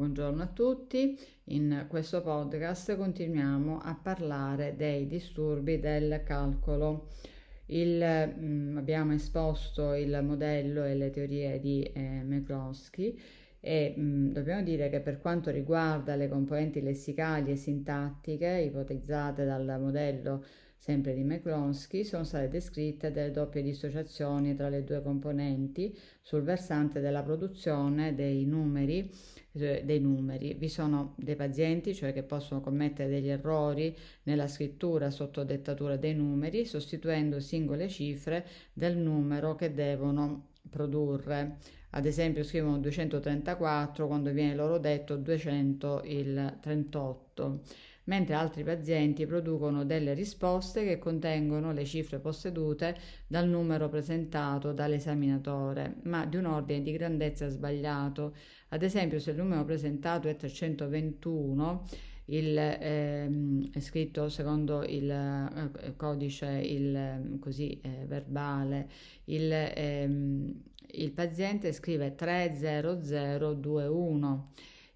Buongiorno a tutti, in questo podcast continuiamo a parlare dei disturbi del calcolo. Il, mh, mm, abbiamo esposto il modello e le teorie di eh, McCloskey e mh, mm, dobbiamo dire che per quanto riguarda le componenti lessicali e sintattiche ipotizzate dal modello sempre di McCloskey, sono state descritte delle doppie dissociazioni tra le due componenti sul versante della produzione dei numeri, eh, dei numeri. Vi sono dei pazienti, cioè che possono commettere degli errori nella scrittura sotto dettatura dei numeri, sostituendo singole cifre del numero che devono produrre. Ad esempio scrivono 234 quando viene loro detto 200 il 38 mentre altri pazienti producono delle risposte che contengono le cifre possedute dal numero presentato dall'esaminatore, ma di un ordine di grandezza sbagliato. Ad esempio, se il numero presentato è 321, il, ehm, è scritto secondo il eh, codice il, così, eh, verbale, il, ehm, il paziente scrive 30021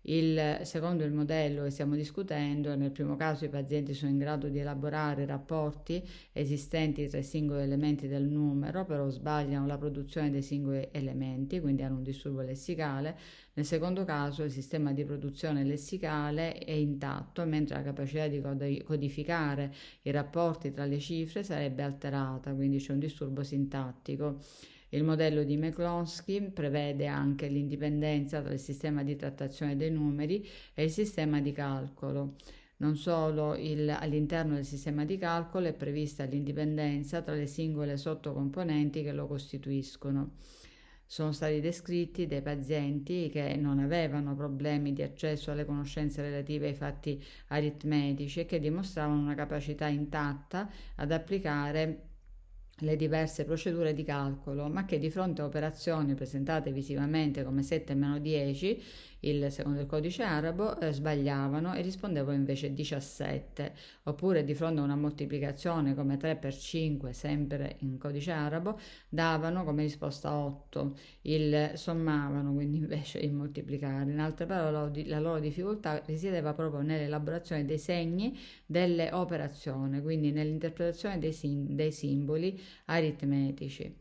il, secondo il modello che stiamo discutendo, nel primo caso i pazienti sono in grado di elaborare rapporti esistenti tra i singoli elementi del numero, però sbagliano la produzione dei singoli elementi, quindi hanno un disturbo lessicale. Nel secondo caso il sistema di produzione lessicale è intatto, mentre la capacità di codificare i rapporti tra le cifre sarebbe alterata, quindi c'è un disturbo sintattico. Il modello di McCloskey prevede anche l'indipendenza tra il sistema di trattazione dei numeri e il sistema di calcolo. Non solo il, all'interno del sistema di calcolo è prevista l'indipendenza tra le singole sottocomponenti che lo costituiscono. Sono stati descritti dei pazienti che non avevano problemi di accesso alle conoscenze relative ai fatti aritmetici e che dimostravano una capacità intatta ad applicare le diverse procedure di calcolo, ma che di fronte a operazioni presentate visivamente come 7-10 il secondo il codice arabo, eh, sbagliavano e rispondevano invece 17, oppure di fronte a una moltiplicazione come 3 per 5, sempre in codice arabo, davano come risposta 8, il sommavano quindi invece di moltiplicare. In altre parole, la loro difficoltà risiedeva proprio nell'elaborazione dei segni delle operazioni, quindi nell'interpretazione dei, sim- dei simboli aritmetici.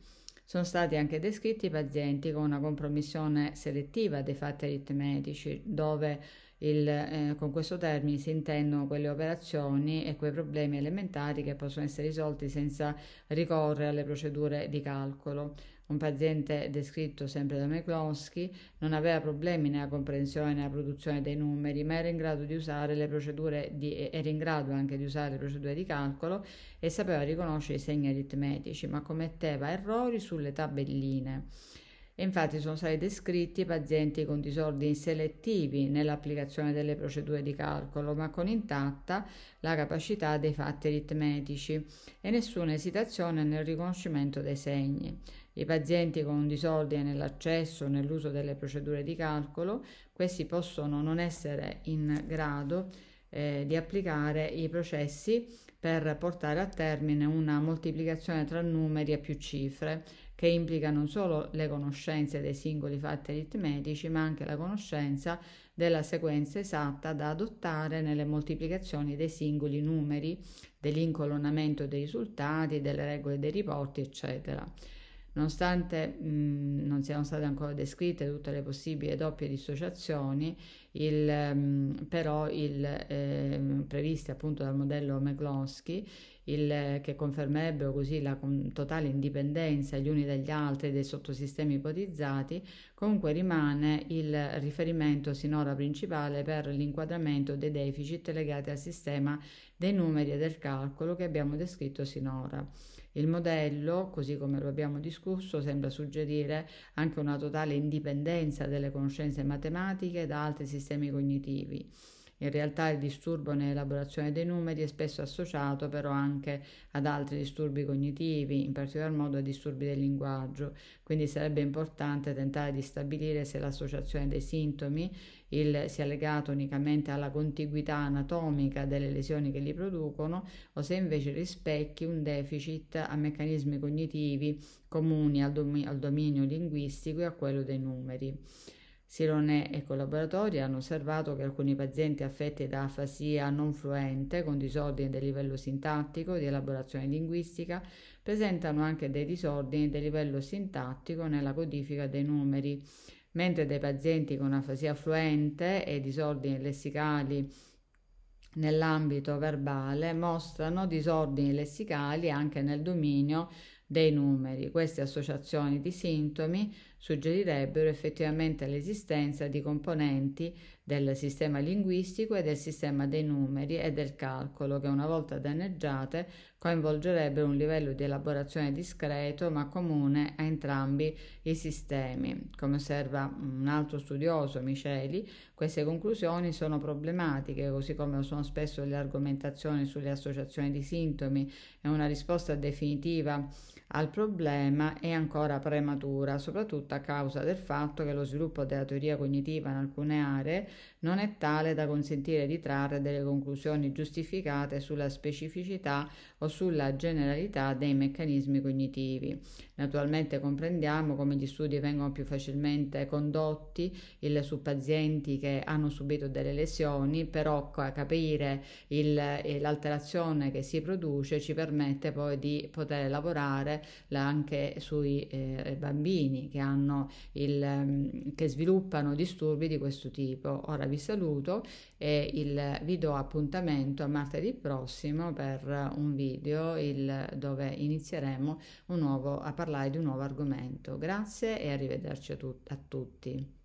Sono stati anche descritti pazienti con una compromissione selettiva dei fatti aritmetici, dove il, eh, con questo termine si intendono quelle operazioni e quei problemi elementari che possono essere risolti senza ricorrere alle procedure di calcolo. Un paziente descritto sempre da McCloskey non aveva problemi nella comprensione e nella produzione dei numeri, ma era in grado di usare le procedure di, era in grado anche di usare le procedure di calcolo e sapeva riconoscere i segni aritmetici, ma commetteva errori sulle tabelline. Infatti sono stati descritti pazienti con disordini selettivi nell'applicazione delle procedure di calcolo, ma con intatta la capacità dei fatti aritmetici e nessuna esitazione nel riconoscimento dei segni. I pazienti con un disordine nell'accesso o nell'uso delle procedure di calcolo, questi possono non essere in grado eh, di applicare i processi per portare a termine una moltiplicazione tra numeri e più cifre, che implica non solo le conoscenze dei singoli fatti aritmetici, ma anche la conoscenza della sequenza esatta da adottare nelle moltiplicazioni dei singoli numeri, dell'incolonnamento dei risultati, delle regole dei riporti, eccetera. Nonostante mh, non siano state ancora descritte tutte le possibili doppie dissociazioni, il, mh, però il, eh, previste appunto dal modello McCloskey, il, che confermerebbero così la totale indipendenza gli uni dagli altri dei sottosistemi ipotizzati, comunque rimane il riferimento sinora principale per l'inquadramento dei deficit legati al sistema dei numeri e del calcolo che abbiamo descritto sinora. Il modello, così come lo abbiamo discusso, sembra suggerire anche una totale indipendenza delle conoscenze matematiche da altri sistemi cognitivi. In realtà il disturbo nell'elaborazione dei numeri è spesso associato però anche ad altri disturbi cognitivi, in particolar modo a disturbi del linguaggio, quindi sarebbe importante tentare di stabilire se l'associazione dei sintomi il, sia legata unicamente alla contiguità anatomica delle lesioni che li producono o se invece rispecchi un deficit a meccanismi cognitivi comuni al, dom- al dominio linguistico e a quello dei numeri. Sirone e collaboratori hanno osservato che alcuni pazienti affetti da afasia non fluente, con disordini del livello sintattico, di elaborazione linguistica, presentano anche dei disordini del livello sintattico nella codifica dei numeri, mentre dei pazienti con afasia fluente e disordini lessicali nell'ambito verbale mostrano disordini lessicali anche nel dominio dei numeri. Queste associazioni di sintomi suggerirebbero effettivamente l'esistenza di componenti del sistema linguistico e del sistema dei numeri e del calcolo che una volta danneggiate coinvolgerebbero un livello di elaborazione discreto ma comune a entrambi i sistemi. Come osserva un altro studioso, Miceli, queste conclusioni sono problematiche, così come lo sono spesso le argomentazioni sulle associazioni di sintomi e una risposta definitiva al problema è ancora prematura, soprattutto a causa del fatto che lo sviluppo della teoria cognitiva in alcune aree non è tale da consentire di trarre delle conclusioni giustificate sulla specificità o sulla generalità dei meccanismi cognitivi. Naturalmente comprendiamo come gli studi vengono più facilmente condotti il, su pazienti che hanno subito delle lesioni, però capire il, l'alterazione che si produce ci permette poi di poter lavorare anche sui eh, bambini che, hanno il, mm, che sviluppano disturbi di questo tipo. Ora vi saluto e il, vi do appuntamento a martedì prossimo per un video il, dove inizieremo nuovo, a parlare di un nuovo argomento. Grazie e arrivederci a, tut- a tutti.